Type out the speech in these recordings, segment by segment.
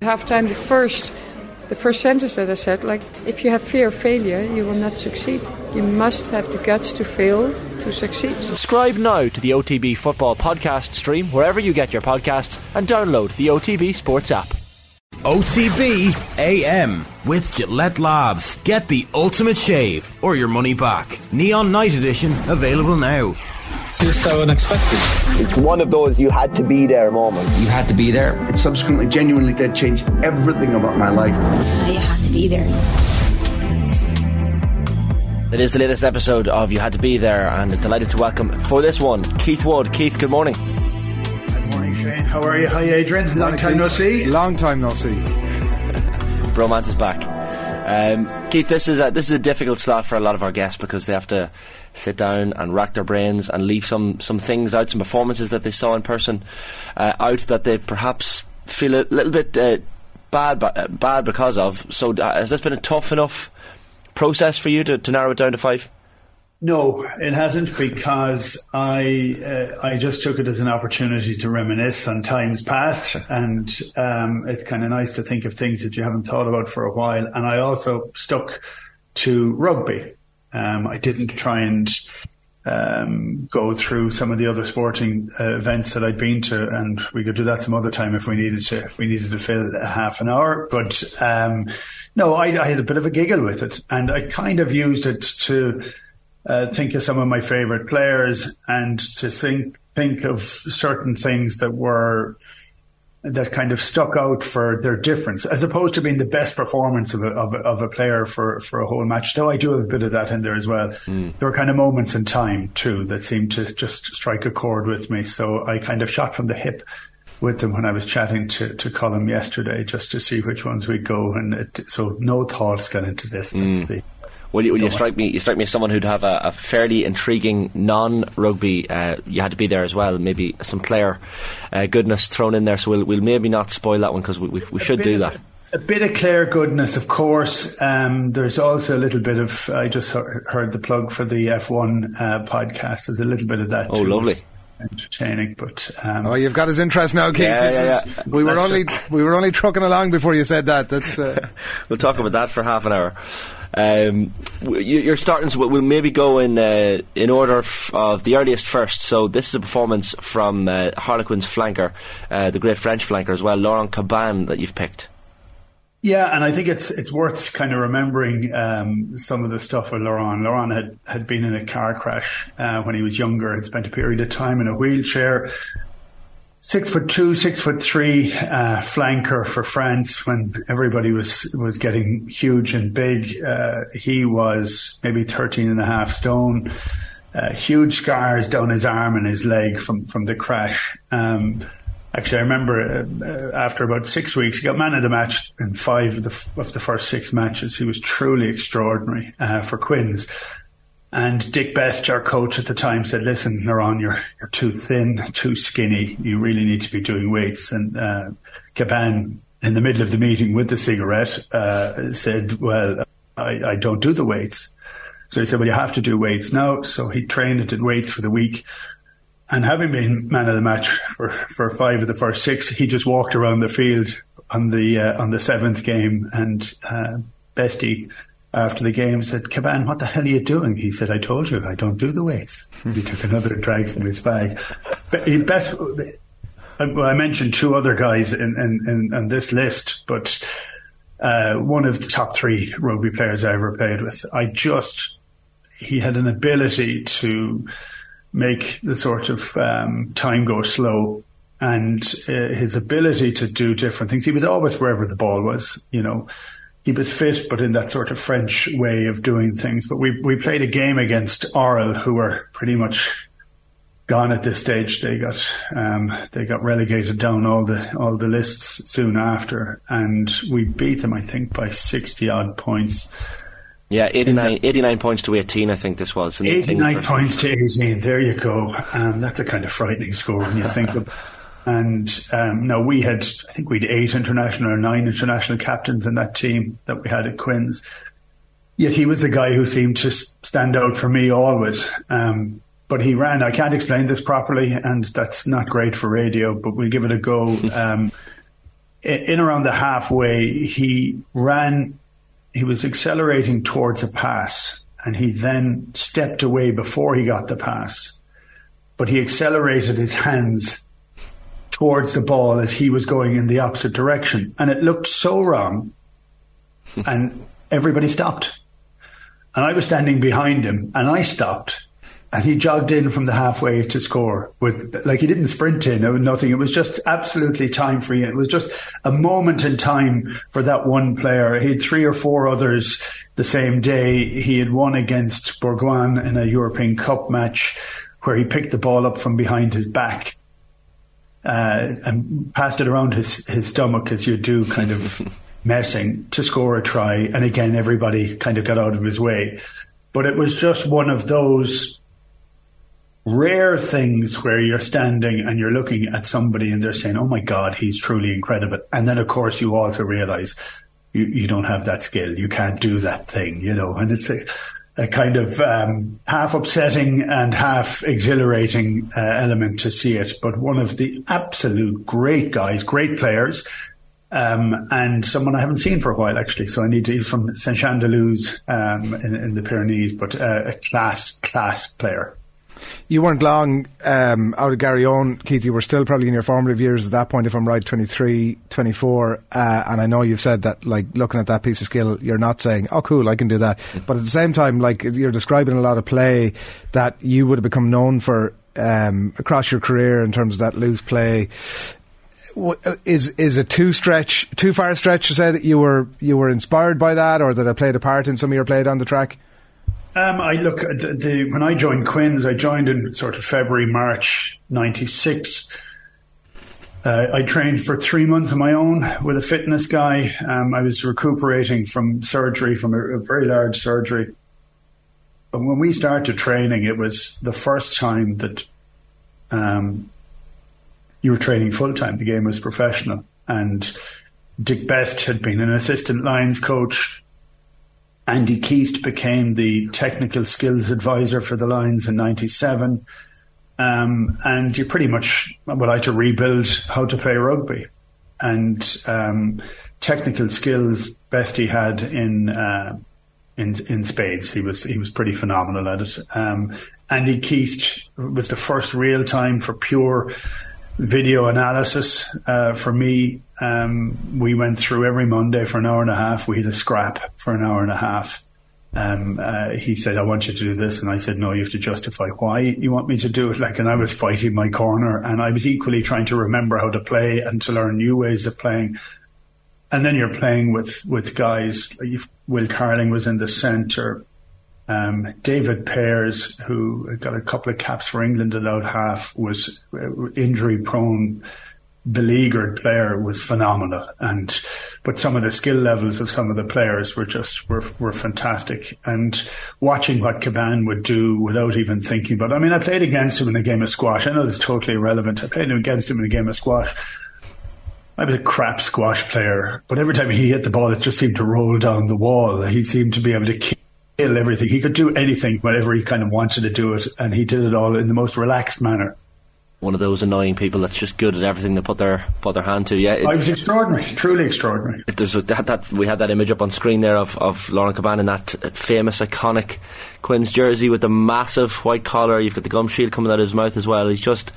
Half time, the first, the first sentence that I said, like, if you have fear of failure, you will not succeed. You must have the guts to fail to succeed. Subscribe now to the OTB Football Podcast stream wherever you get your podcasts and download the OTB Sports app. OTB AM with Gillette Labs. Get the ultimate shave or your money back. Neon Night Edition available now. It's so unexpected. It's one of those you had to be there moments. You had to be there. It subsequently genuinely did change everything about my life. You had to be there. That is the latest episode of You Had to Be There, and delighted to welcome for this one Keith Wood. Keith, good morning. Good morning, Shane. How are you? Hi, Adrian. Long time no see. Long time no see. Bromance is back. Um, Keith, this is a, this is a difficult slot for a lot of our guests because they have to sit down and rack their brains and leave some, some things out, some performances that they saw in person uh, out that they perhaps feel a little bit uh, bad uh, bad because of. So uh, has this been a tough enough process for you to, to narrow it down to five? No, it hasn't because I uh, I just took it as an opportunity to reminisce on times past, and um, it's kind of nice to think of things that you haven't thought about for a while. And I also stuck to rugby. Um, I didn't try and um, go through some of the other sporting uh, events that I'd been to, and we could do that some other time if we needed to. If we needed to fill a half an hour, but um, no, I, I had a bit of a giggle with it, and I kind of used it to uh, think of some of my favorite players and to think think of certain things that were that kind of stuck out for their difference, as opposed to being the best performance of a, of a, of a player for, for a whole match. Though I do have a bit of that in there as well. Mm. There were kind of moments in time too that seemed to just strike a chord with me. So I kind of shot from the hip with them when I was chatting to, to Colin yesterday, just to see which ones we'd go. And it, so no thoughts got into this. That's mm. the well, you, well, you strike me. You strike me as someone who'd have a, a fairly intriguing non-rugby. Uh, you had to be there as well. Maybe some Clare uh, goodness thrown in there. So we'll, we'll maybe not spoil that one because we, we, we should do that. A bit of Clare goodness, of course. Um, there's also a little bit of. I just heard the plug for the F1 uh, podcast. There's a little bit of that. Oh, too. lovely entertaining. But um, oh, you've got his interest now, Keith. Yeah, yeah, yeah. we were only we were only trucking along before you said that. That's uh, we'll talk about that for half an hour. Um, you're starting, so we'll maybe go in uh, in order of the earliest first. So this is a performance from uh, Harlequins flanker, uh, the great French flanker as well, Laurent Cabannes, that you've picked. Yeah, and I think it's it's worth kind of remembering um, some of the stuff with Laurent. Laurent had, had been in a car crash uh, when he was younger had spent a period of time in a wheelchair six foot two, six foot three uh, flanker for France when everybody was was getting huge and big. Uh, he was maybe 13 and a half stone. Uh, huge scars down his arm and his leg from from the crash. Um, actually, I remember uh, after about six weeks, he got man of the match in five of the of the first six matches. He was truly extraordinary uh, for Quins. And Dick Best, our coach at the time, said, "Listen, Laurent, you're you're too thin, too skinny. You really need to be doing weights." And uh, Cabannes, in the middle of the meeting with the cigarette, uh, said, "Well, I, I don't do the weights." So he said, "Well, you have to do weights now." So he trained and did weights for the week. And having been man of the match for, for five of the first six, he just walked around the field on the uh, on the seventh game, and uh, Bestie after the game said, Cabannes, what the hell are you doing? He said, I told you, I don't do the weights. he took another drag from his bag. But he best, I mentioned two other guys in, in, in, in this list, but uh, one of the top three rugby players I ever played with. I just, he had an ability to make the sort of um, time go slow and uh, his ability to do different things. He was always wherever the ball was, you know he was fit, but in that sort of French way of doing things. But we we played a game against Orrell, who were pretty much gone at this stage. They got um, they got relegated down all the all the lists soon after, and we beat them, I think, by sixty odd points. Yeah, 89, 89 points to 18, I think this was. 89 points to 18, there you go. Um, that's a kind of frightening score when you think of And um, no, we had, I think we had eight international or nine international captains in that team that we had at Quins. Yet he was the guy who seemed to stand out for me always. Um, but he ran. I can't explain this properly, and that's not great for radio, but we'll give it a go. Um, in around the halfway, he ran, he was accelerating towards a pass and he then stepped away before he got the pass. But he accelerated his hands towards the ball as he was going in the opposite direction. And it looked so wrong. and everybody stopped. And I was standing behind him and I stopped and he jogged in from the halfway to score with like he didn't sprint in or nothing. It was just absolutely time free. It was just a moment in time for that one player. He had three or four others the same day. He had won against Bourgoin in a European Cup match where he picked the ball up from behind his back. Uh, and passed it around his, his stomach as you do kind of messing to score a try. And again, everybody kind of got out of his way. But it was just one of those rare things where you're standing and you're looking at somebody and they're saying, "Oh my God, he's truly incredible," and then of course you also realize you, you don't have that skill, you can't do that thing, you know, and it's a, a kind of um, half upsetting and half exhilarating uh, element to see it. But one of the absolute great guys, great players. Um, and someone I haven't seen for a while actually. So I need to, from Saint Jean de Luz, um, in, in, the Pyrenees, but uh, a class, class player. You weren't long um, out of Garryowen, Keith. You were still probably in your formative years at that point, if I'm right, 23, 24. Uh, and I know you've said that, like, looking at that piece of skill, you're not saying, oh, cool, I can do that. But at the same time, like, you're describing a lot of play that you would have become known for um, across your career in terms of that loose play. Is is it too stretch, too far stretch to say that you were you were inspired by that, or that it played a part in some of your play on the track? Um, I look the, the, when I joined Quins, I joined in sort of February, March '96. Uh, I trained for three months on my own with a fitness guy. Um, I was recuperating from surgery, from a, a, very large surgery. But when we started training, it was the first time that um, you were training full time. The game was professional, and Dick Best had been an assistant Lions coach Andy Keast became the technical skills advisor for the Lions in 97. Um, and you pretty much would like to rebuild how to play rugby. And um, technical skills best he had in, uh, in in spades. He was he was pretty phenomenal at it. Um, Andy Keast was the first real time for pure video analysis uh, for me. Um, we went through every Monday for an hour and a half. We had a scrap for an hour and a half. Um, uh, he said, "I want you to do this," and I said, "No, you have to justify why you want me to do it." Like, and I was fighting my corner, and I was equally trying to remember how to play and to learn new ways of playing. And then you're playing with with guys. Will Carling was in the centre. Um, David Pears, who got a couple of caps for England at out half, was uh, injury prone, beleaguered player, was phenomenal. And but some of the skill levels of some of the players were just were were fantastic. And watching what Cabannes would do without even thinking. But I mean, I played against him in a game of squash. I know it's totally irrelevant. I played against him in a game of squash. I was a crap squash player, but every time he hit the ball, it just seemed to roll down the wall. He seemed to be able to everything. He could do anything, whenever he kind of wanted to do it, and he did it all in the most relaxed manner. One of those annoying people that's just good at everything they put their put their hand to. Yeah, it, oh, was extraordinary, truly extraordinary. It, there's that, that we had that image up on screen there of of Laurent Cabannes in that famous iconic Quins jersey with the massive white collar. You've got the gum shield coming out of his mouth as well. He's just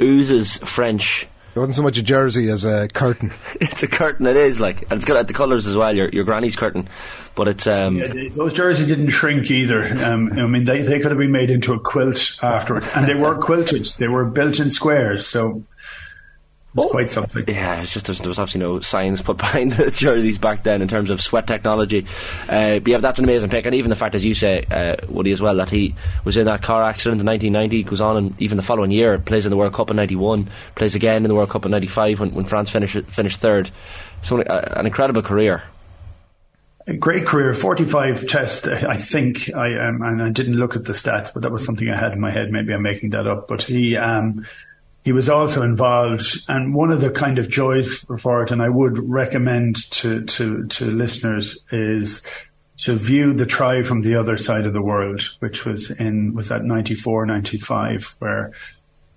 oozes French it wasn't so much a jersey as a curtain. it's a curtain. It is like, and it's got the colours as well. Your your granny's curtain, but it's um, yeah, those jerseys didn't shrink either. Um, I mean, they they could have been made into a quilt afterwards, and they were quilted. They were built in squares, so was oh. quite something. Yeah, it's just there was obviously no science put behind the jerseys back then in terms of sweat technology. Uh, but yeah, that's an amazing pick, and even the fact, as you say, uh, Woody, as well, that he was in that car accident in 1990, goes on, and even the following year plays in the World Cup in '91, plays again in the World Cup in '95 when, when France finished finished third. So uh, an incredible career. A great career, 45 tests, I think. I um, and I didn't look at the stats, but that was something I had in my head. Maybe I'm making that up. But he um, he was also involved, and one of the kind of joys for it, and I would recommend to to to listeners is to view the try from the other side of the world, which was in was at 94, 95, where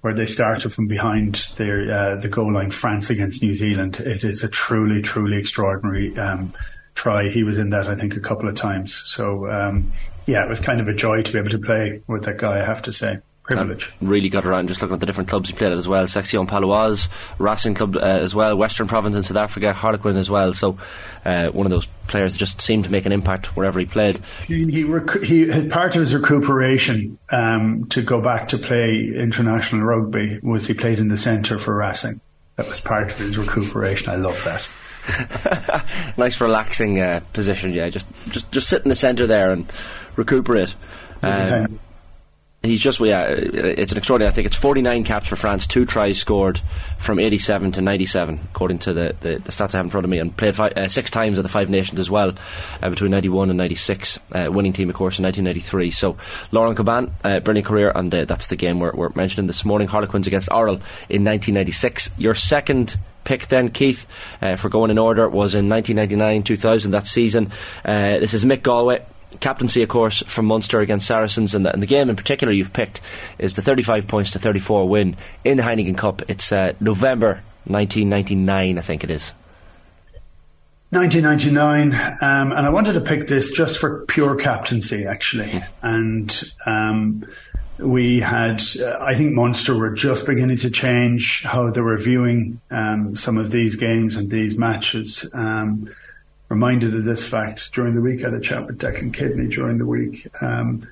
where they started from behind their uh, the goal line, France against New Zealand. It is a truly, truly extraordinary um, try. He was in that, I think, a couple of times. So um, yeah, it was kind of a joy to be able to play with that guy. I have to say privilege. And really got around just looking at the different clubs he played at as well. Section Paloise, Racing Club uh, as well, Western Province in South Africa, Harlequin as well. So uh, one of those players that just seemed to make an impact wherever he played. He, he, rec- he part of his recuperation um, to go back to play international rugby was he played in the centre for Racing. That was part of his recuperation. I love that. nice relaxing uh, position, yeah. Just just just sit in the centre there and recuperate. Um, he's just yeah, it's an extraordinary. I think it's 49 caps for France, two tries scored from 87 to 97, according to the, the, the stats I have in front of me, and played five, uh, six times at the Five Nations as well uh, between 91 and 96. Uh, winning team, of course, in 1993. So Laurent Cabannes, uh, brilliant career, and uh, that's the game we're, we're mentioning this morning. Harlequins against Orrell in 1996. Your second pick then, Keith, uh, for going in order was in 1999 2000, that season. Uh, this is Mick Galwey captaincy, of course, from Munster against Saracens, and the, and the, game in particular you've picked is the 35 points to 34 win in the Heineken Cup. It's uh, November 1999, I think it is. 1999, um, and I wanted to pick this just for pure captaincy, actually. Mm. And um, we had, uh, I think Munster were just beginning to change how they were viewing um, some of these games and these matches. Um, reminded of this fact during the week. I had a chat with Declan Kidney during the week. Um,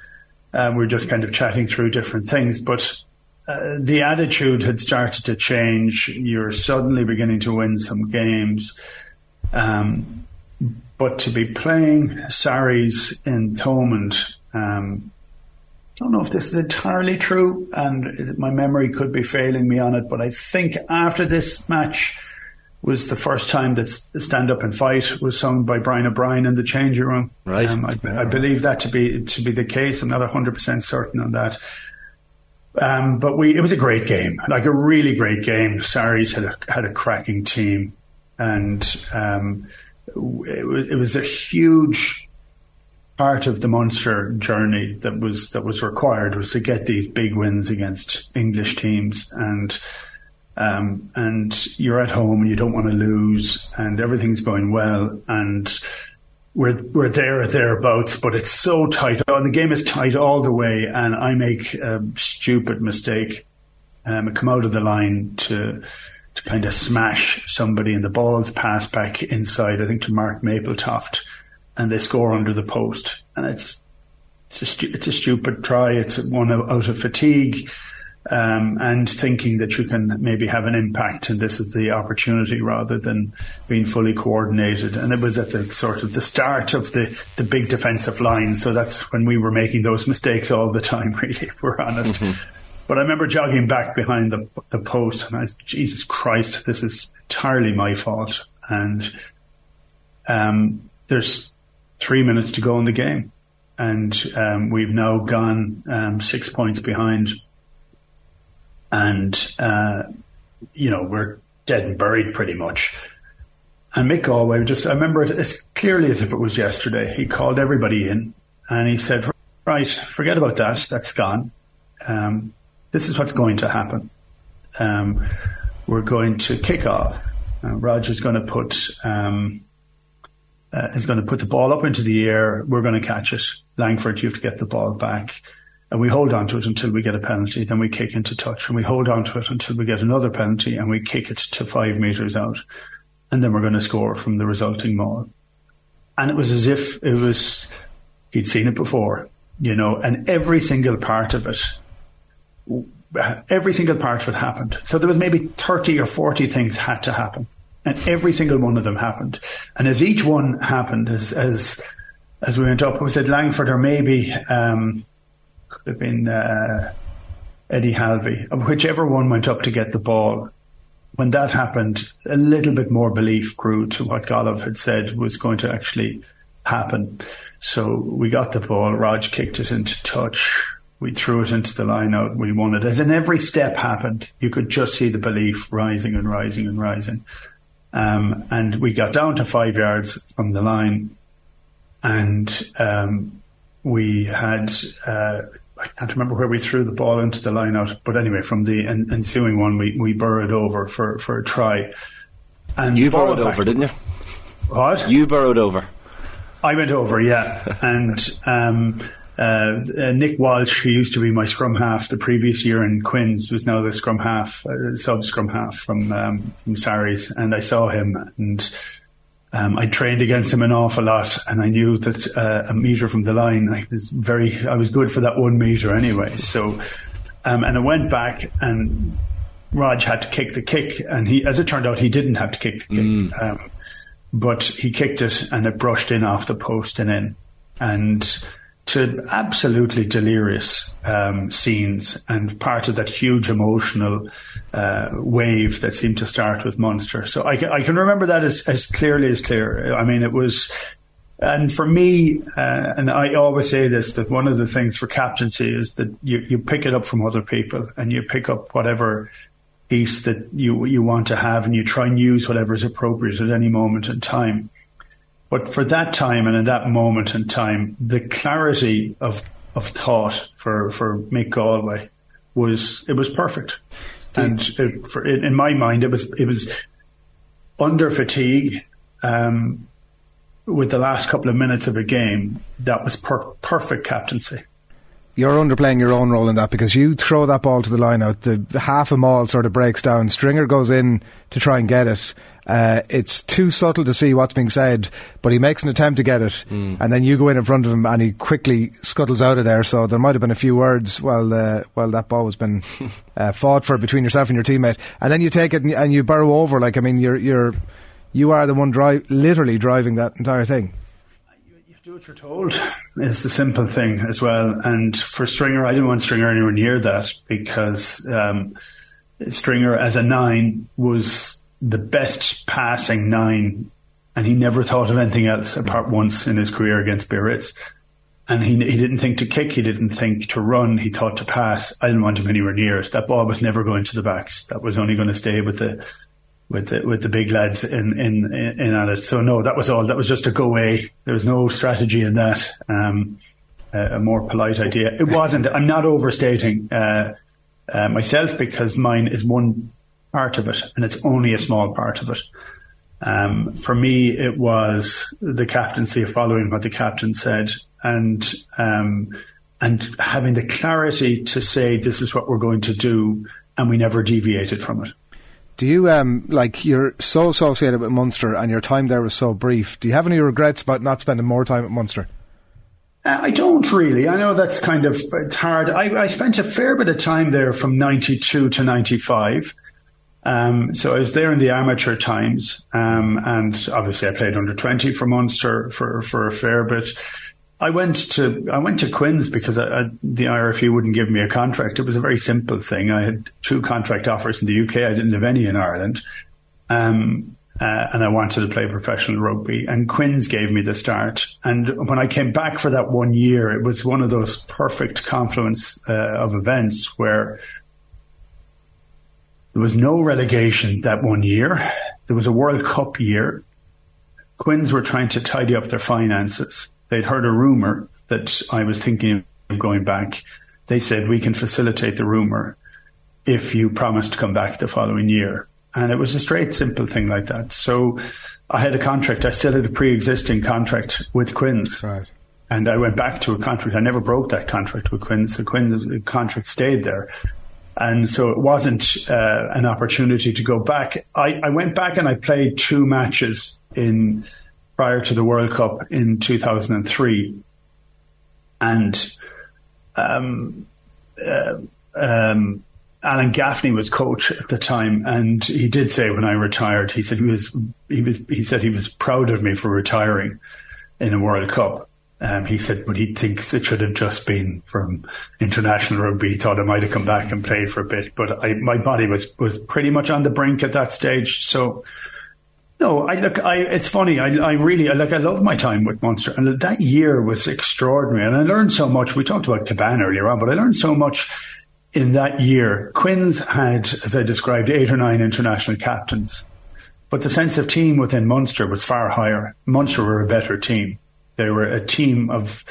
uh, we are just kind of chatting through different things, but uh, the attitude had started to change. You're suddenly beginning to win some games. Um, but to be playing Sarries in Thomond, um, I don't know if this is entirely true, and my memory could be failing me on it, but I think after this match, was the first time that "Stand Up and Fight" was sung by Brian O'Brien in the changing room. Right. Um, I, I, believe that to be to be the case. I'm not 100 percent certain on that. Um, but we it was a great game, like a really great game. Sarries had a, had a cracking team, and um, it, was, it was a huge part of the Munster journey that was that was required was to get these big wins against English teams and um, and you're at home and you don't want to lose, and everything's going well, and we're we're there or thereabouts, but it's so tight. Oh, the game is tight all the way, and I make a stupid mistake. Um, I come out of the line to to kind of smash somebody, and the ball's passed back inside. I think to Mark Mapletoft, and they score under the post, and it's it's a, stu- it's a stupid try. It's one out of fatigue um, and thinking that you can maybe have an impact and this is the opportunity rather than being fully coordinated. And it was at the sort of the start of the, the big defensive line. So that's when we were making those mistakes all the time, really, if we're honest. Mm-hmm. But I remember jogging back behind the, the post and I was, Jesus Christ, this is entirely my fault. And, um, there's three minutes to go in the game. And, um, we've now gone, um, six points behind and uh, you know we're dead and buried pretty much. And Mick Galwey just I remember it as clearly as if it was yesterday. He called everybody in and he said, "Right, forget about that. That's gone. Um, this is what's going to happen. Um, we're going to kick off. Uh, Roger's going to put." Um, uh, is going to put the ball up into the air. We're going to catch it. Langford, you have to get the ball back and we hold on to it until we get a penalty. Then we kick into touch and we hold on to it until we get another penalty and we kick it to five metres out. And then we're going to score from the resulting maul. And it was as if it was, he'd seen it before, you know, and every single part of it, every single part of it happened. So there was maybe 30 or 40 things had to happen. And every single one of them happened. And as each one happened, as, as, as we went up, we said Langford or maybe, um, have been uh, Eddie Halvey, whichever one went up to get the ball. When that happened, a little bit more belief grew to what Gaillimh had said was going to actually happen. So we got the ball. Rog kicked it into touch. We threw it into the line out. We won it. As in every step happened, you could just see the belief rising and rising and rising. Um, and we got down to five yards from the line, and um, we had uh, I can't remember where we threw the ball into the line out, but anyway, from the en- ensuing one, we, we burrowed over for, for a try. And you burrowed over, didn't you? What? You burrowed over. I went over, yeah. and um, uh, uh, Nick Walsh, who used to be my scrum half the previous year in Quins, was now the scrum half, uh, sub scrum half from um, from Sarries, and I saw him and. Um, I trained against him an awful lot, and I knew that uh, a meter from the line, I was very, I was good for that one meter anyway. So, um, and I went back, and Rog had to kick the kick, and he, as it turned out, he didn't have to kick the kick, mm. um, but he kicked it, and it brushed in off the post and in, and to absolutely delirious um, scenes and part of that huge emotional uh, wave that seemed to start with Munster. So I I can remember that as, as clearly as clear. I mean, it was, and for me, uh, and I always say this, that one of the things for captaincy is that you, you pick it up from other people and you pick up whatever piece that you, you want to have and you try and use whatever is appropriate at any moment in time. But for that time and in that moment in time, the clarity of of thought for, for Mick Galwey was it was perfect. And it, for, in my mind, it was it was under fatigue. Um, with the last couple of minutes of a game, that was per- perfect captaincy you're underplaying your own role in that because you throw that ball to the line out, the half a maul sort of breaks down. Stringer goes in to try and get it. Uh, it's too subtle to see what's being said, but he makes an attempt to get it, mm. and then you go in in front of him, and he quickly scuttles out of there. So there might have been a few words while uh, while that ball was been uh, fought for between yourself and your teammate, and then you take it and, and you burrow over. Like I mean, you're you're you are the one drive, literally driving that entire thing. What you're told is the simple thing as well. And for Stringer, I didn't want Stringer anywhere near that because um, Stringer as a nine was the best passing nine, and he never thought of anything else apart once in his career against Biarritz. And he he didn't think to kick, he didn't think to run, he thought to pass. I didn't want him anywhere near it. That ball was never going to the backs. That was only going to stay with the with the with the big lads in in in on it. So no, that was all. That was just a go away. There was no strategy in that. Um, a more polite idea. It wasn't. I'm not overstating uh, uh, myself because mine is one part of it, and it's only a small part of it. Um, for me, it was the captaincy of following what the captain said, and um, and having the clarity to say this is what we're going to do, and we never deviated from it. Do you um like you're so associated with Munster and your time there was so brief? Do you have any regrets about not spending more time at Munster? Uh, I don't really. I know that's kind of it's hard. I, I spent a fair bit of time there from '92 to '95. Um, so I was there in the amateur times, um, and obviously I played under 20 for Munster for, for a fair bit. I went to I went to Quins because I, I, the IRFU wouldn't give me a contract. It was a very simple thing. I had two contract offers in the UK. I didn't have any in Ireland, um, uh, and I wanted to play professional rugby. And Quins gave me the start. And when I came back for that one year, it was one of those perfect confluence uh, of events where there was no relegation that one year. There was a World Cup year. Quins were trying to tidy up their finances they'd heard a rumor that I was thinking of going back. They said, we can facilitate the rumor if you promise to come back the following year. And it was a straight, simple thing like that. So I had a contract. I still had a pre-existing contract with Quins. Right. And I went back to a contract. I never broke that contract with Quins. The Quins contract stayed there. And so it wasn't uh, an opportunity to go back. I, I went back and I played two matches in prior to the World Cup in 2003. And um, uh, um, Alan Gaffney was coach at the time, and he did say when I retired, he said he was he was he said he was proud of me for retiring in a World Cup. Um, he said, but he thinks it should have just been from international rugby. He thought I might have come back and played for a bit, but I, my body was was pretty much on the brink at that stage. So no, I look. I it's funny. I, I really I, like. I love my time with Munster, and that year was extraordinary. And I learned so much. We talked about Cabannes earlier on, but I learned so much in that year. Quins had, as I described, eight or nine international captains, but the sense of team within Munster was far higher. Munster were a better team. They were a team of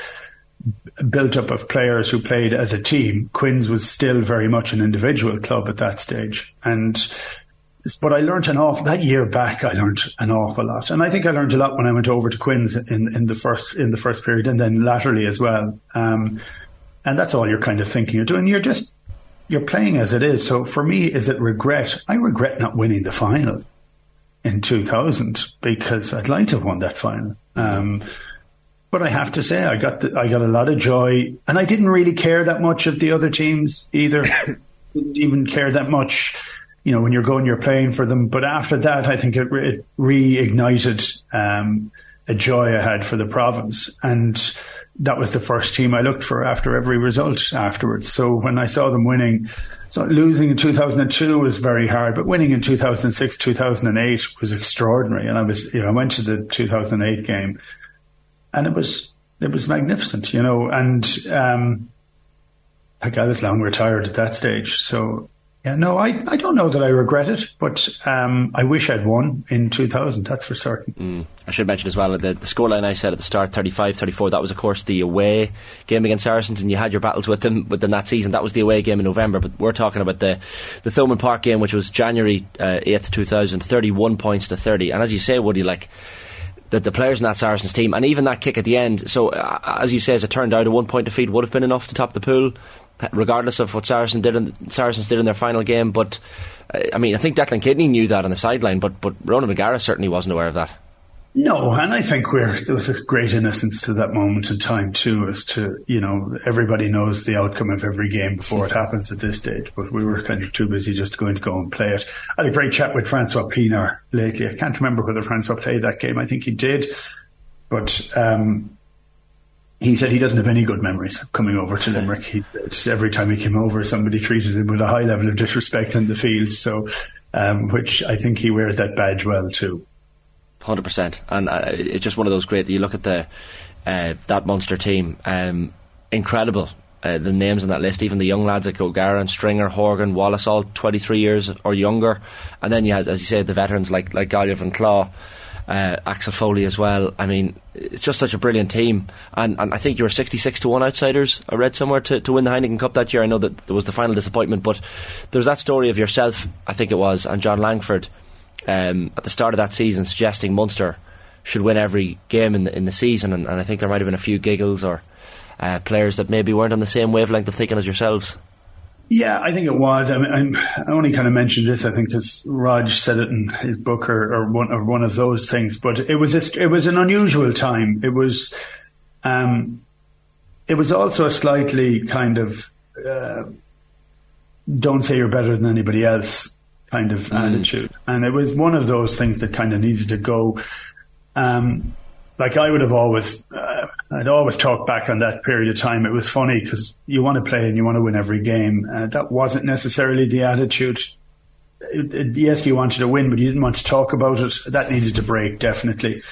built up of players who played as a team. Quins was still very much an individual club at that stage, and but I learned an awful that year back. I learned an awful lot, and I think I learned a lot when I went over to Quins in, in the first in the first period, and then laterally as well. Um, and that's all you're kind of thinking you're doing. You're just you're playing as it is. So for me, is it regret? I regret not winning the final in 2000 because I'd like to have won that final. Um, but I have to say, I got the, I got a lot of joy, and I didn't really care that much of the other teams either. didn't even care that much you know, when you're going, you're playing for them. But after that, I think it, it reignited um, a joy I had for the province. And that was the first team I looked for after every result afterwards. So when I saw them winning, so losing in 2002 was very hard, but winning in 2006, 2008 was extraordinary. And I was, you know, I went to the 2008 game and it was, it was magnificent, you know, and, um, like I was long retired at that stage. So yeah, no, I, I don't know that I regret it, but um, I wish I'd won in 2000, that's for certain. Mm. I should mention as well that the, the scoreline I said at the start 35 34, that was, of course, the away game against Saracens, and you had your battles with them, with them that season. That was the away game in November, but we're talking about the, the Thomond Park game, which was January uh, 8th, 2000, 31 points to 30. And as you say, Woody, like, the, the players in that Saracens team, and even that kick at the end. So, uh, as you say, as it turned out, a one point defeat would have been enough to top the pool regardless of what Saracens did in, Saracens did in their final game. But I mean, I think Declan Kidney knew that on the sideline, but but Ronan McGarry certainly wasn't aware of that. No, and I think we're, there was a great innocence to that moment in time too, as to, you know, everybody knows the outcome of every game before it happens at this stage, but we were kind of too busy just going to go and play it. I had a great chat with Francois Pienaar lately. I can't remember whether Francois played that game. I think he did, but, um, he said he doesn't have any good memories of coming over to Limerick. He, every time he came over, somebody treated him with a high level of disrespect in the field. So, um, which I think he wears that badge well too. Hundred percent, and uh, it's just one of those great. You look at the uh, that Munster team, um, incredible. Uh, the names on that list, even the young lads like O'Gara Stringer, Horgan, Wallace, all 23 years or younger, and then you have, as you said, the veterans like like Gaillimh and Claw uh, Axel Foley as well. I mean, it's just such a brilliant team. And, and I think you were 66 to 1 outsiders, I read somewhere, to, to win the Heineken Cup that year. I know that there was the final disappointment, but there's that story of yourself, I think it was, and John Langford um, at the start of that season suggesting Munster should win every game in the, in the season. And, and I think there might have been a few giggles or uh, players that maybe weren't on the same wavelength of thinking as yourselves. Yeah, I think it was. I, mean, i only kind of mentioned this, I think, because Rog said it in his book or, or, one or one of those things. But it was a, it was an unusual time. It was, um, it was also a slightly kind of uh, don't say you're better than anybody else kind of mm. attitude, and it was one of those things that kind of needed to go. Um, like I would have always, uh, I'd always talk back on that period of time. It was funny because you want to play and you want to win every game. Uh, that wasn't necessarily the attitude. It, it, yes, you wanted to win, but you didn't want to talk about it. That needed to break, definitely.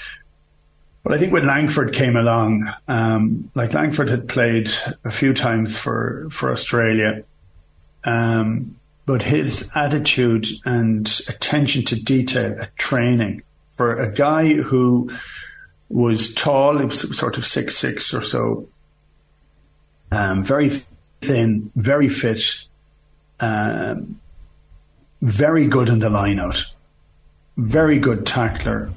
But I think when Langford came along, um, like Langford had played a few times for, for Australia, um, but his attitude and attention to detail at training for a guy who was tall. He was sort of six six or so. Um, very thin, very fit, um, very good in the line out, very good tackler,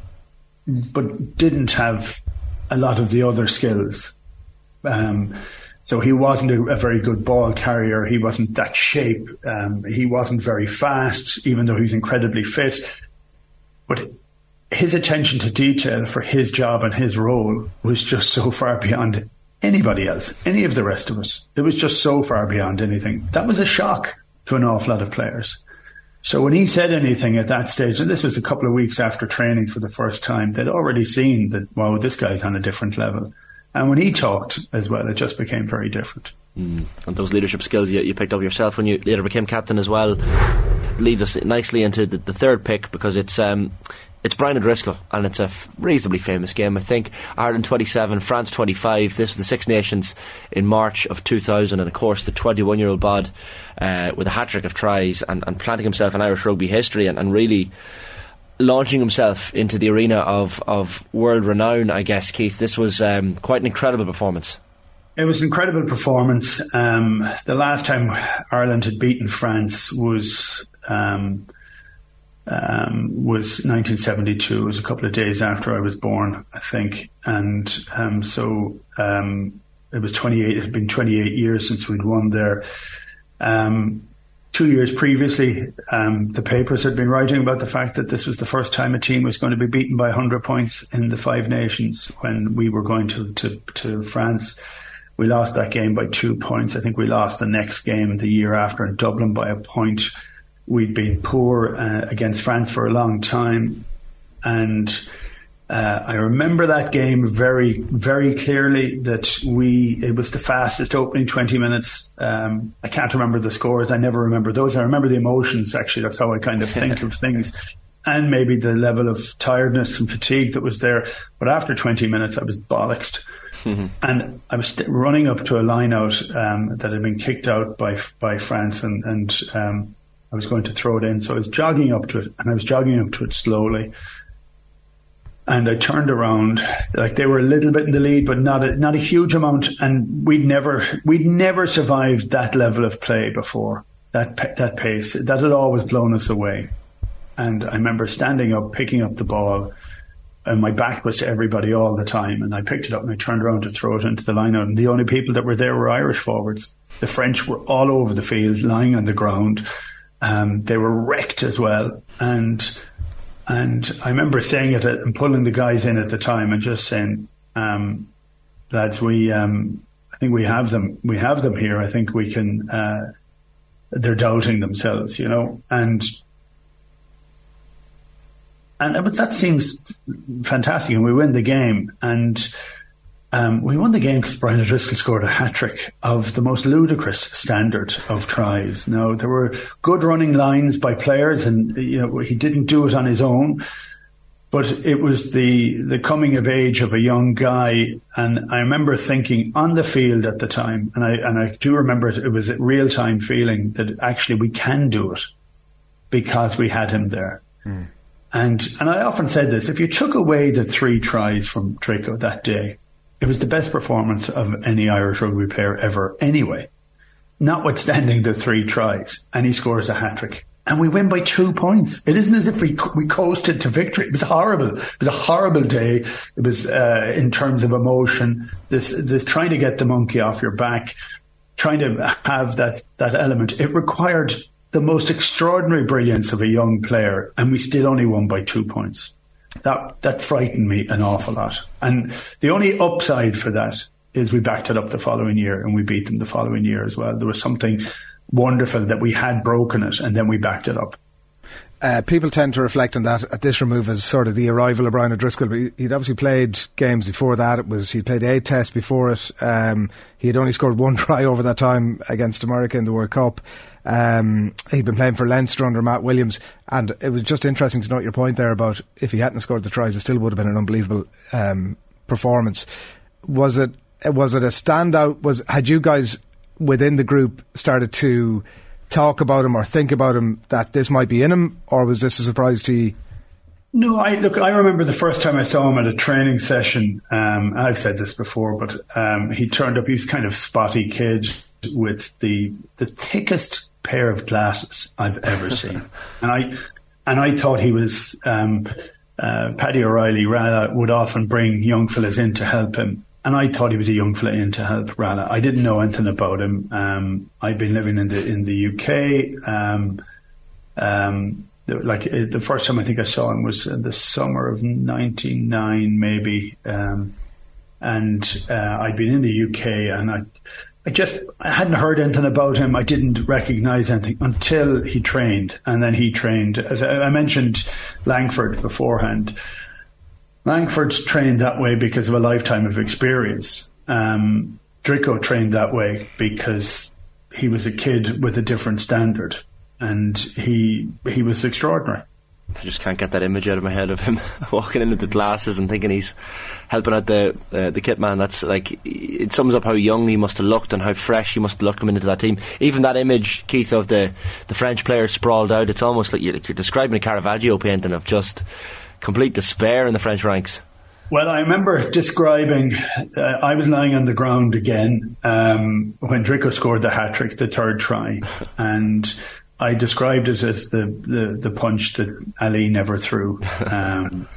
but didn't have a lot of the other skills. Um, so he wasn't a, a, very good ball carrier. He wasn't that shape. Um, he wasn't very fast, even though he's incredibly fit. But his attention to detail for his job and his role was just so far beyond anybody else, any of the rest of us. It was just so far beyond anything. That was a shock to an awful lot of players. So when he said anything at that stage, and this was a couple of weeks after training for the first time, they'd already seen that, wow, this guy's on a different level. And when he talked as well, it just became very different. Mm. And those leadership skills you, you, picked up yourself when you later became captain as well lead us nicely into the, the third pick because it's um, it's Brian O'Driscoll, and it's a f- reasonably famous game, I think. Ireland 27, France 25. This was the Six Nations in March of 2000, and of course, the 21 year old Bod uh, with a hat trick of tries and, and, planting himself in Irish rugby history and, and, really launching himself into the arena of, of world renown, I guess, Keith. This was um, quite an incredible performance. It was an incredible performance. Um, the last time Ireland had beaten France was um, um, was 1972. It was a couple of days after I was born, I think, and um, so um, it was 28. It had been 28 years since we'd won there. Um, two years previously, um, the papers had been writing about the fact that this was the first time a team was going to be beaten by 100 points in the Five Nations when we were going to, to, to France. We lost that game by two points. I think we lost the next game the year after in Dublin by a point. We'd been poor uh, against France for a long time. And uh, I remember that game very, very clearly. That we it was the fastest opening twenty minutes. Um, I can't remember the scores. I never remember those. I remember the emotions. Actually, that's how I kind of think of things, and maybe the level of tiredness and fatigue that was there. But after twenty minutes, I was bollocksed. Mm-hmm. And I was st- running up to a line out um, that had been kicked out by by France, and, and um, I was going to throw it in. So I was jogging up to it, and I was jogging up to it slowly and I turned around like they were a little bit in the lead, but not a, not a huge amount. And we'd never we'd never survived that level of play before that that pace. That had always blown us away. And I remember standing up, picking up the ball, and my back was to everybody all the time. And I picked it up and I turned around to throw it into the line. And the only people that were there were Irish forwards. The French were all over the field, lying on the ground. Um, they were wrecked as well, and and I remember saying it and pulling the guys in at the time and just saying, um, lads, we, um, I think we have them. We have them here. I think we can, uh, they're doubting themselves, you know, and, and, but that seems fantastic. And we win the game. And, um, we won the game because Brian O'Driscoll scored a hat trick of the most ludicrous standard of tries. Now there were good running lines by players, and you know he didn't do it on his own, but it was the the coming of age of a young guy. And I remember thinking on the field at the time, and I and I do remember it, it was a real time feeling that actually we can do it because we had him there. Mm. And and I often said this: if you took away the three tries from Drico that day it was the best performance of any Irish rugby player ever, anyway, notwithstanding the three tries. And he scores a hat trick. And we win by two points. It isn't as if we we coasted to victory. It was horrible. It was a horrible day. It was uh, in terms of emotion. This this trying to get the monkey off your back, trying to have that that element. It required the most extraordinary brilliance of a young player, and we still only won by two points that that frightened me an awful lot. And the only upside for that is we backed it up the following year and we beat them the following year as well. There was something wonderful that we had broken it and then we backed it up. Uh, people tend to reflect on that at this remove as sort of the arrival of Brian O'Driscoll. But he'd obviously played games before that. It was he'd played eight tests before it. Um, he had only scored one try over that time against America in the World Cup. Um, he'd been playing for Leinster under Matt Williams, and it was just interesting to note your point there about if he hadn't scored the tries, it still would have been an unbelievable um, performance. Was it? Was it a standout? Was had you guys within the group started to talk about him or think about him that this might be in him, or was this a surprise to you? No, I look. I remember the first time I saw him at a training session. Um, I've said this before, but um, he turned up. He was kind of spotty kid with the the thickest pair of glasses I've ever seen, and I and I thought he was. Um, uh, Paddy O'Reilly Rala would often bring young fellas in to help him, and I thought he was a young fella in to help Rala. I didn't know anything about him. Um, I'd been living in the in the UK. Um, um, like uh, the first time I think I saw him was in the summer of '99, maybe. Um, and uh, I'd been in the UK, and I I just I hadn't heard anything about him. I didn't recognise anything until he trained, and then he trained. As I mentioned, Langford beforehand. Langford trained that way because of a lifetime of experience. Um, Drico trained that way because he was a kid with a different standard, and he he was extraordinary. I just can't get that image out of my head of him walking in with the glasses and thinking he's helping out the uh, the kit man. That's like it sums up how young he must have looked and how fresh he must have looked coming into that team. Even that image, Keith, of the the French player sprawled out. It's almost like you're, like you're describing a Caravaggio painting of just complete despair in the French ranks. Well, I remember describing. Uh, I was lying on the ground again um, when Drico scored the hat trick, the third try, and I described it as the, the, the punch that Ali never threw. Um,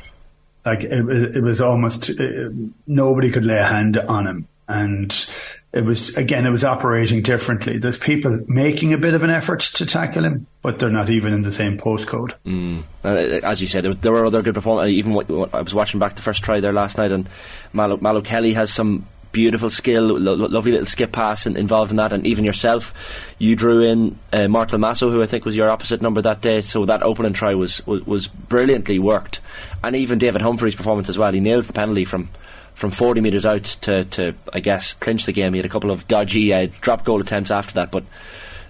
like it, it, was almost uh, nobody could lay a hand on him, and it was again it was operating differently. There's people making a bit of an effort to tackle him, but they're not even in the same postcode. Mm. Uh, as you said, there were other good performances. Even what, I was watching back the first try there last night, and Malo, Mal O'Kelly has some beautiful skill, lo- lovely little skip pass in, involved in that, and even yourself, you drew in uh, Marc Dal Maso, who I think was your opposite number that day. So that opening try was, was, was brilliantly worked, and even David Humphreys' performance as well. He nails the penalty from from 40 metres out to, to, I guess, clinch the game. He had a couple of dodgy uh, drop goal attempts after that, but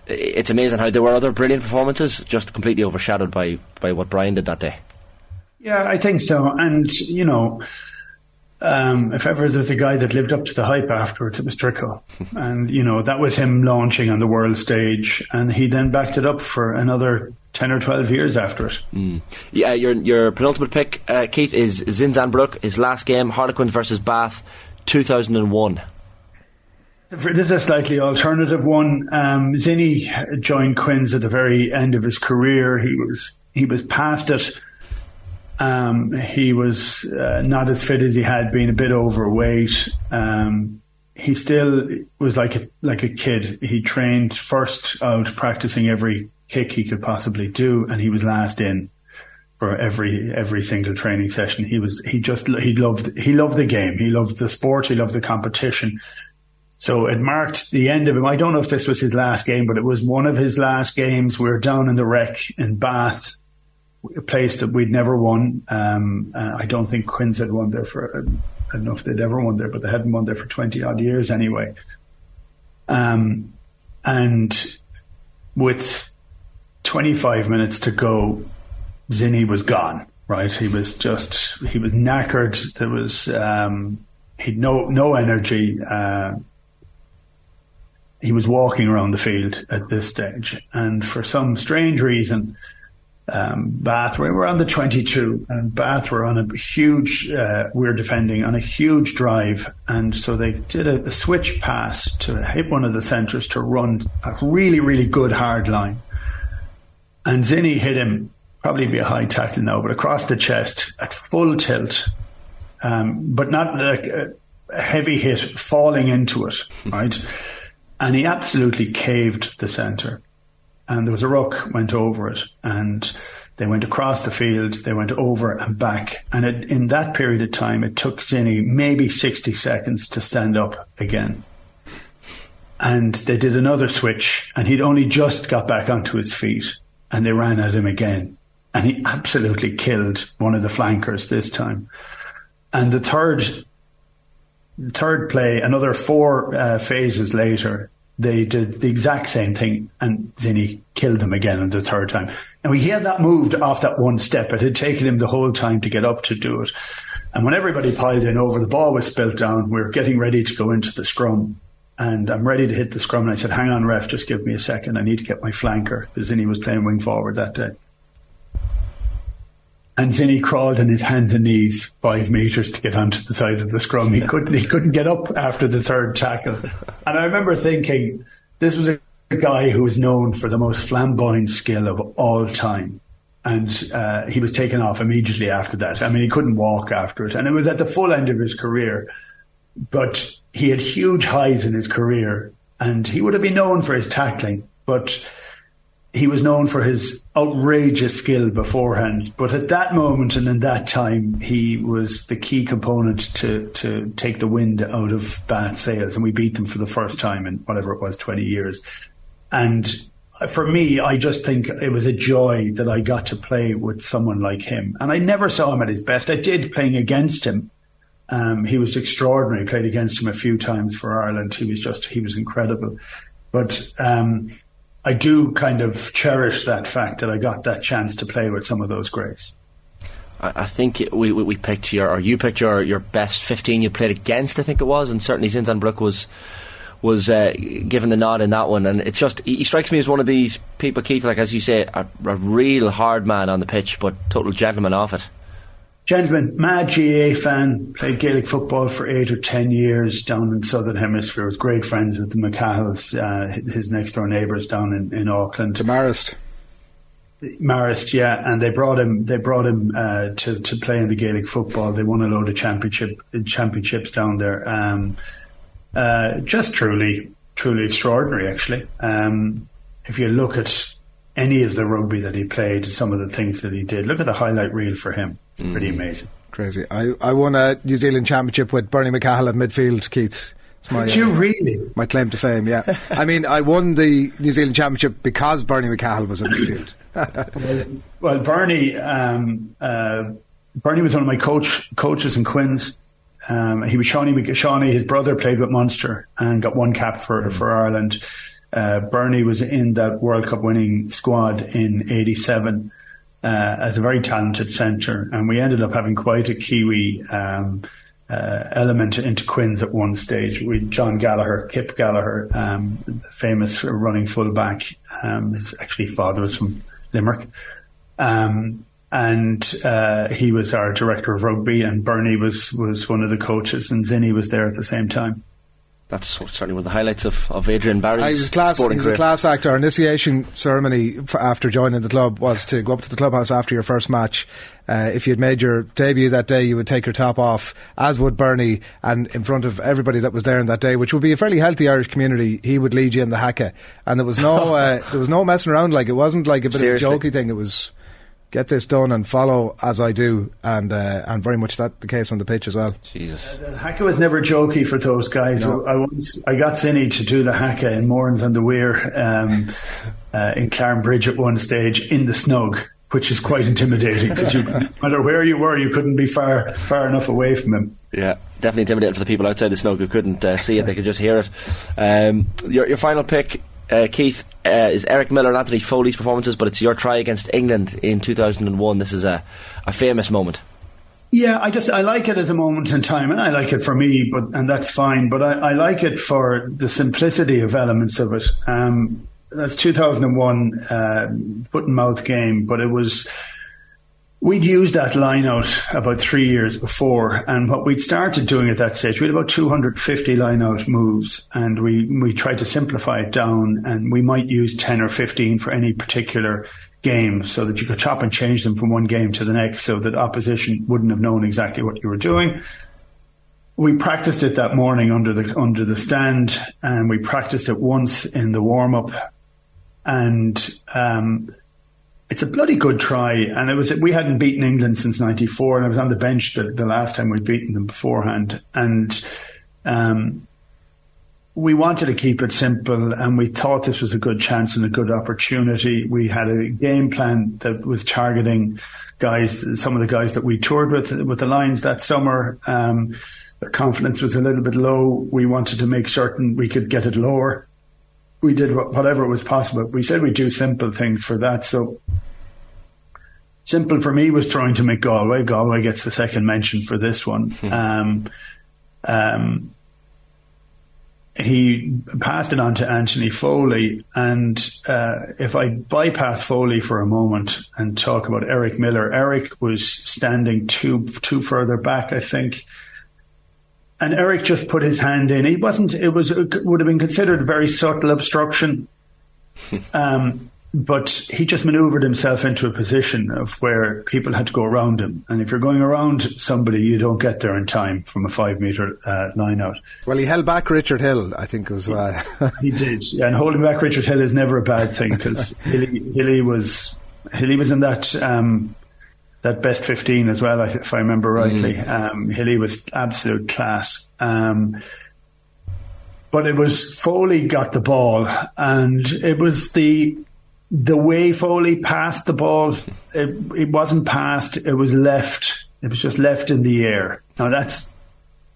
it's amazing how there were other brilliant performances, just completely overshadowed by, by what Brian did that day. Yeah, I think so. And, you know, um, if ever there's a guy that lived up to the hype afterwards, it was Drico. and, you know, that was him launching on the world stage. And he then backed it up for another 10 or 12 years after it. Mm. Yeah, your your penultimate pick, uh, Keith, is Zinzan Brooke. His last game, Harlequins versus Bath, 2001. This is a slightly alternative one. Um, Zinny joined Quins at the very end of his career. He was he was past it. Um, he was uh, not as fit as he had been, a bit overweight. Um, he still was like a, like a kid. He trained first out practicing every kick he could possibly do, and he was last in for every every single training session. He was he just he loved he loved the game. He loved the sport. He loved the competition. So it marked the end of him. I don't know if this was his last game, but it was one of his last games. We were down in the Rec in Bath, a place that we'd never won. Um, I don't think Quins had won there for. I don't know if they'd ever won there, but they hadn't won there for twenty odd years anyway. Um, and with 25 minutes to go, Zinny was gone. Right, he was just he was knackered. There was um, he'd no no energy. Uh, he was walking around the field at this stage, and for some strange reason, um, Bath we were on the 22, and Bath were on a huge. Uh, we are defending on a huge drive, and so they did a, a switch pass to hit one of the centres to run a really really good hard line and Zinny hit him, probably be a high tackle now, but across the chest at full tilt, um, but not like a, a heavy hit falling into it, right? And he absolutely caved the centre. And there was a ruck went over it, and they went across the field, they went over and back. And it, in that period of time, it took Zinny maybe 60 seconds to stand up again. And they did another switch, and he'd only just got back onto his feet and they ran at him again. And he absolutely killed one of the flankers this time. And the third, third play, another four uh, phases later, they did the exact same thing, and Zinny killed them again on the third time. And he had that moved off that one step. It had taken him the whole time to get up to do it. And when everybody piled in over, the ball was spilt down. We were getting ready to go into the scrum and I'm ready to hit the scrum. And I said, hang on, ref, just give me a second. I need to get my flanker because Zinny was playing wing forward that day. And Zinny crawled on his hands and knees five meters to get onto the side of the scrum. He couldn't, he couldn't get up after the third tackle. And I remember thinking, this was a guy who was known for the most flamboyant skill of all time. And uh, he was taken off immediately after that. I mean, he couldn't walk after it. And it was at the full end of his career. But he had huge highs in his career and he would have been known for his tackling, but he was known for his outrageous skill beforehand. But at that moment and in that time, he was the key component to, to take the wind out of Bath's sails. And we beat them for the first time in whatever it was, 20 years. And for me, I just think it was a joy that I got to play with someone like him. And I never saw him at his best. I did playing against him um, he was extraordinary. Played against him a few times for Ireland. He was just he was incredible. But um, I do kind of cherish that fact that I got that chance to play with some of those greats. I think we, we, picked your or you picked your, your best fifteen you played against. I think it was, and certainly Zinzan Brooke was was uh, given the nod in that one. And it's just he strikes me as one of these people, Keith, like as you say, a, a real hard man on the pitch, but total gentleman off it. Gentleman, mad GAA fan, played Gaelic football for eight or ten years down in Southern Hemisphere. Was great friends with the McCahills, uh, his next door neighbours down in, in Auckland. Marist. Marist, yeah, and they brought him. They brought him uh, to to play in the Gaelic football. They won a load of championship championships down there. Um, uh, just truly, truly extraordinary, actually. Um, if you look at any of the rugby that he played, some of the things that he did, look at the highlight reel for him. It's mm. pretty amazing. Crazy. I, I won a New Zealand championship with Bernie McCahill at midfield, Keith. It's my, Did you uh, really? My claim to fame, yeah. I mean, I won the New Zealand championship because Bernie McCahill was at midfield. well, well, Bernie, um, uh, Bernie was one of my coach coaches in Quins. Um, he was Seanie, Seanie, his brother played with Munster and got one cap for, mm. for Ireland. Uh, Bernie was in that World Cup winning squad in 87 uh, as a very talented centre. And we ended up having quite a Kiwi um, uh, element into Quins at one stage. We John Gallagher, Kip Gallagher, um, famous for running fullback. Um, his actually father was from Limerick. Um, and uh, he was our director of rugby, and Bernie was was one of the coaches, and Zinny was there at the same time that's certainly one of the highlights of, of Adrian Barry's he was class, sporting he was career. a class actor. Our initiation ceremony after joining the club was to go up to the clubhouse after your first match. Uh, if you had made your debut that day, you would take your top off, as would Bernie, and in front of everybody that was there on that day, which would be a fairly healthy Irish community, he would lead you in the haka. And there was no, uh, there was no messing around. Like it wasn't like a bit Seriously? of a jokey thing. It was get this done and follow as I do, and uh, and very much that the case on the pitch as well. Jesus, uh, the haka was never jokey for those guys. No. I once I got Zinny to do the haka in Mournes and the Weir um, uh, in Bridge at one stage in the snug. Which is quite intimidating because no matter where you were, you couldn't be far far enough away from him. Yeah, definitely intimidating for the people outside the snug who couldn't uh, see it; they could just hear it. Um, your, your final pick uh, Keith, uh, is Eric Miller and Anthony Foley's performances, but it's your try against England in 2001. This is a, a famous moment. Yeah, I just I like it as a moment in time, and I like it for me, but and that's fine. But I, I like it for the simplicity of elements of it. Um, that's 2001 uh, foot and mouth game, but it was We'd used that line out about three years before, and what we'd started doing at that stage, we had about 250 line out moves, and we, we tried to simplify it down, and we might use 10 or 15 for any particular game so that you could chop and change them from one game to the next so that opposition wouldn't have known exactly what you were doing. We practiced it that morning under the under the stand, and we practiced it once in the warm up, and um, it's a bloody good try. And it was we hadn't beaten England since '94, and I was on the bench the, the last time we'd beaten them beforehand, and um, we wanted to keep it simple, and we thought this was a good chance and a good opportunity. We had a game plan that was targeting guys, some of the guys that we toured with with the Lions that summer. Um, their confidence was a little bit low. We wanted to make certain we could get it lower we did whatever was possible. We said we'd do simple things for that. So simple for me was throwing to Mick Galwey. Galwey gets the second mention for this one. Hmm. Um, um, he passed it on to Anthony Foley. And uh, if I bypass Foley for a moment and talk about Eric Miller, Eric was standing two two further back, I think and Eric just put his hand in. He wasn't. It was it would have been considered a very subtle obstruction, um, but he just manoeuvred himself into a position of where people had to go around him. And if you're going around somebody, you don't get there in time from a five meter uh, line out. Well, he held back Richard Hill, I think, as well. he did, and holding back Richard Hill is never a bad thing because Hilly, Hilly was Hilly was in that. Um, that best 15 as well, if I remember rightly. Mm. Um, Hilly was absolute class. Um, but it was Foley got the ball, and it was the the way Foley passed the ball. It, it wasn't passed; it was left. It was just left in the air. Now that's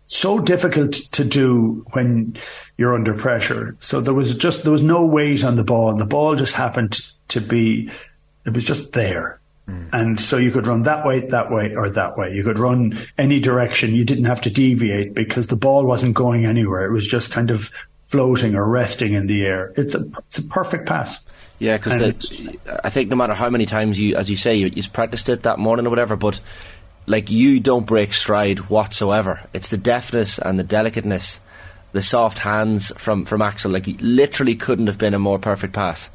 so difficult to do when you're under pressure. So there was just there was no weight on the ball. The ball just happened to be. It was just there. Mm. And so you could run that way, that way, or that way. You could run any direction. You didn't have to deviate because the ball wasn't going anywhere. It was just kind of floating or resting in the air. It's a it's a perfect pass. Yeah, because I think no matter how many times you, as you say, you, you practiced it that morning or whatever, but like you don't break stride whatsoever. It's the deftness and the delicateness, the soft hands from from Axel. Like he literally couldn't have been a more perfect pass.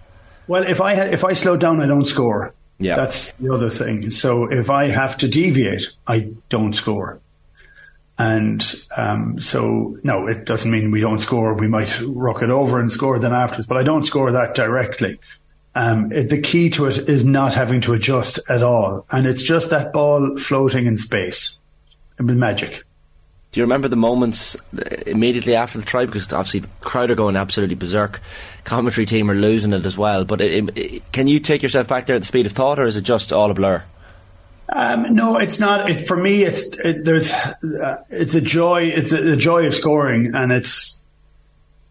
Well, if I had, if I slow down, I don't score. Yeah. that's the other thing. So if I have to deviate, I don't score. And um, so, no, it doesn't mean we don't score. We might rock it over and score then afterwards, but I don't score that directly. Um, it, the key to it is not having to adjust at all, and it's just that ball floating in space. It was magic. Do you remember the moments uh, immediately after the try? Because obviously the crowd are going absolutely berserk. Commentary team are losing it as well. But it, it, can you take yourself back there at the speed of thought, or is it just all a blur? Um, no, it's not. It, for me, it's it, there's uh, it's a joy. It's a, the joy of scoring, and it's.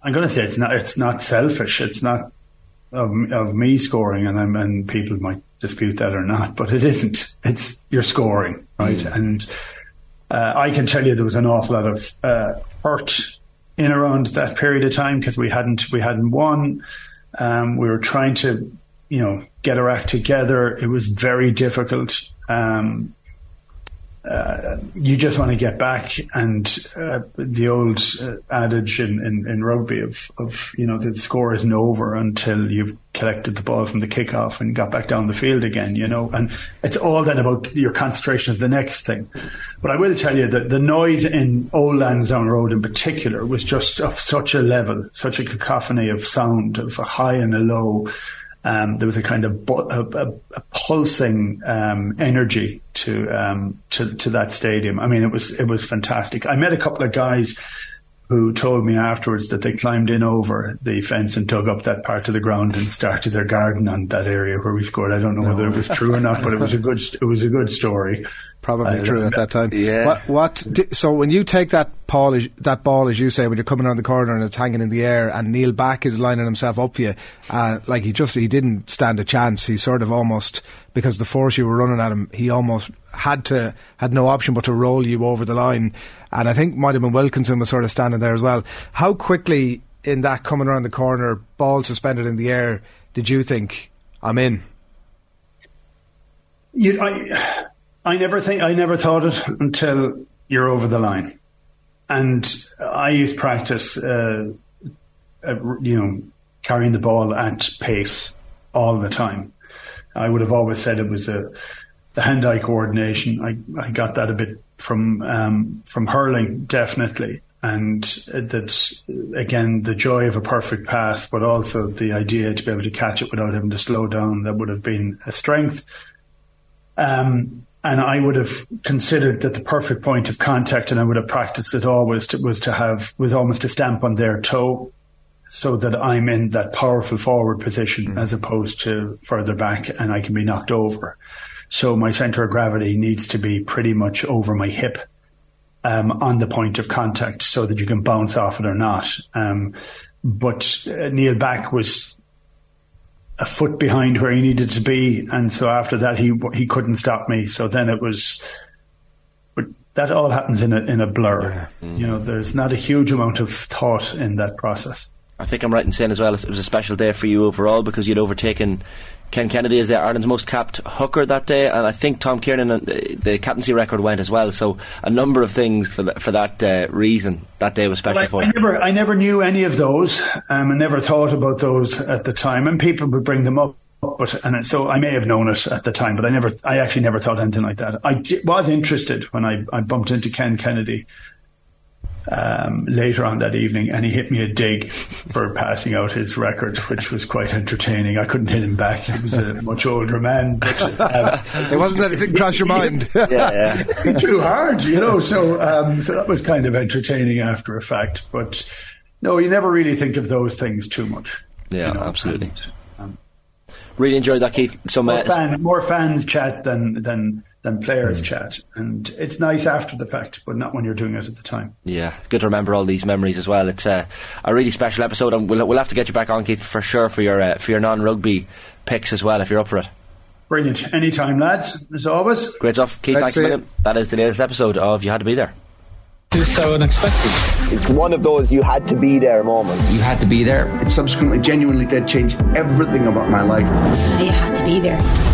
I'm going to say it's not. It's not selfish. It's not of, of me scoring, and I'm, and people might dispute that or not, but it isn't. It's you're scoring, right? And uh, I can tell you there was an awful lot of uh, hurt in around that period of time because we hadn't we hadn't won. Um, we were trying to, you know, get our act together. It was very difficult. Um, uh, you just want to get back, and uh, the old uh, adage in, in, in rugby of, of you know the score isn't over until you've collected the ball from the kickoff and got back down the field again. You know, and it's all then about your concentration of the next thing. But I will tell you that the noise in Old Lansdowne Road in particular was just of such a level, such a cacophony of sound, of a high and a low. Um, there was a kind of bu- a, a, a pulsing um, energy to, um, to to that stadium. I mean, it was it was fantastic. I met a couple of guys who told me afterwards that they climbed in over the fence and dug up that part of the ground and started their garden on that area where we scored. I don't know whether it was true or not, but it was a good it was a good story. Probably true at that time. Yeah. What? what di- so when you take that ball, as, that ball, as you say, when you're coming around the corner and it's hanging in the air, and Neil Back is lining himself up for you, uh, like he just he didn't stand a chance. He sort of almost because the force you were running at him, he almost had to had no option but to roll you over the line. And I think might have been Wilkinson was sort of standing there as well. How quickly in that coming around the corner, ball suspended in the air, did you think I'm in? You, I, I never think I never thought it until you're over the line, and I used practice, uh, uh, you know, carrying the ball at pace all the time. I would have always said it was a the hand-eye coordination. I, I got that a bit from um, from hurling, definitely, and that's again the joy of a perfect pass, but also the idea to be able to catch it without having to slow down. That would have been a strength. Um, and I would have considered that the perfect point of contact, and I would have practiced it always, to, was to have, was almost a stamp on their toe so that I'm in that powerful forward position as opposed to further back and I can be knocked over. So my center of gravity needs to be pretty much over my hip. Um, on the point of contact so that you can bounce off it or not. Um, but uh, Neil Back was a foot behind where he needed to be, and so after that he he couldn't stop me. So then it was, but that all happens in a in a blur. You know, there's not a huge amount of thought in that process. I think I'm right in saying as well it was a special day for you overall because you'd overtaken Ken Kennedy is the Ireland's most capped hooker that day, and I think Tom Kiernan uh, the captaincy record went as well. So a number of things for th- for that uh, reason that day was special Well, for I, I never I never knew any of those. Um, I never thought about those at the time, and people would bring them up. But and so I may have known it at the time, but I never, I actually never thought anything like that. I was interested when I, I bumped into Ken Kennedy um, later on that evening, and he hit me a dig for passing out his record, which was quite entertaining. I couldn't hit him back; he was a much older man. But, um, It wasn't that it didn't cross your mind. yeah, yeah. too hard, you know. So, um, so that was kind of entertaining after a fact. But no, you never really think of those things too much. Yeah, you know, absolutely. and, Really enjoyed that, Keith. Some more, uh, fan, more fans chat than than than players chat, and it's nice after the fact, but not when you're doing it at the time. Yeah, good to remember all these memories as well. It's uh, a really special episode, and we'll, we'll have to get you back on, Keith, for sure for your uh, for your non-rugby picks as well, if you're up for it. Brilliant. Anytime, lads. As always. Great stuff, Keith. Let's thanks a million. That is the latest episode of You Had to Be There. Too so unexpected. It's one of those you had to be there moments. You had to be there. It subsequently genuinely did change everything about my life. You had to be there.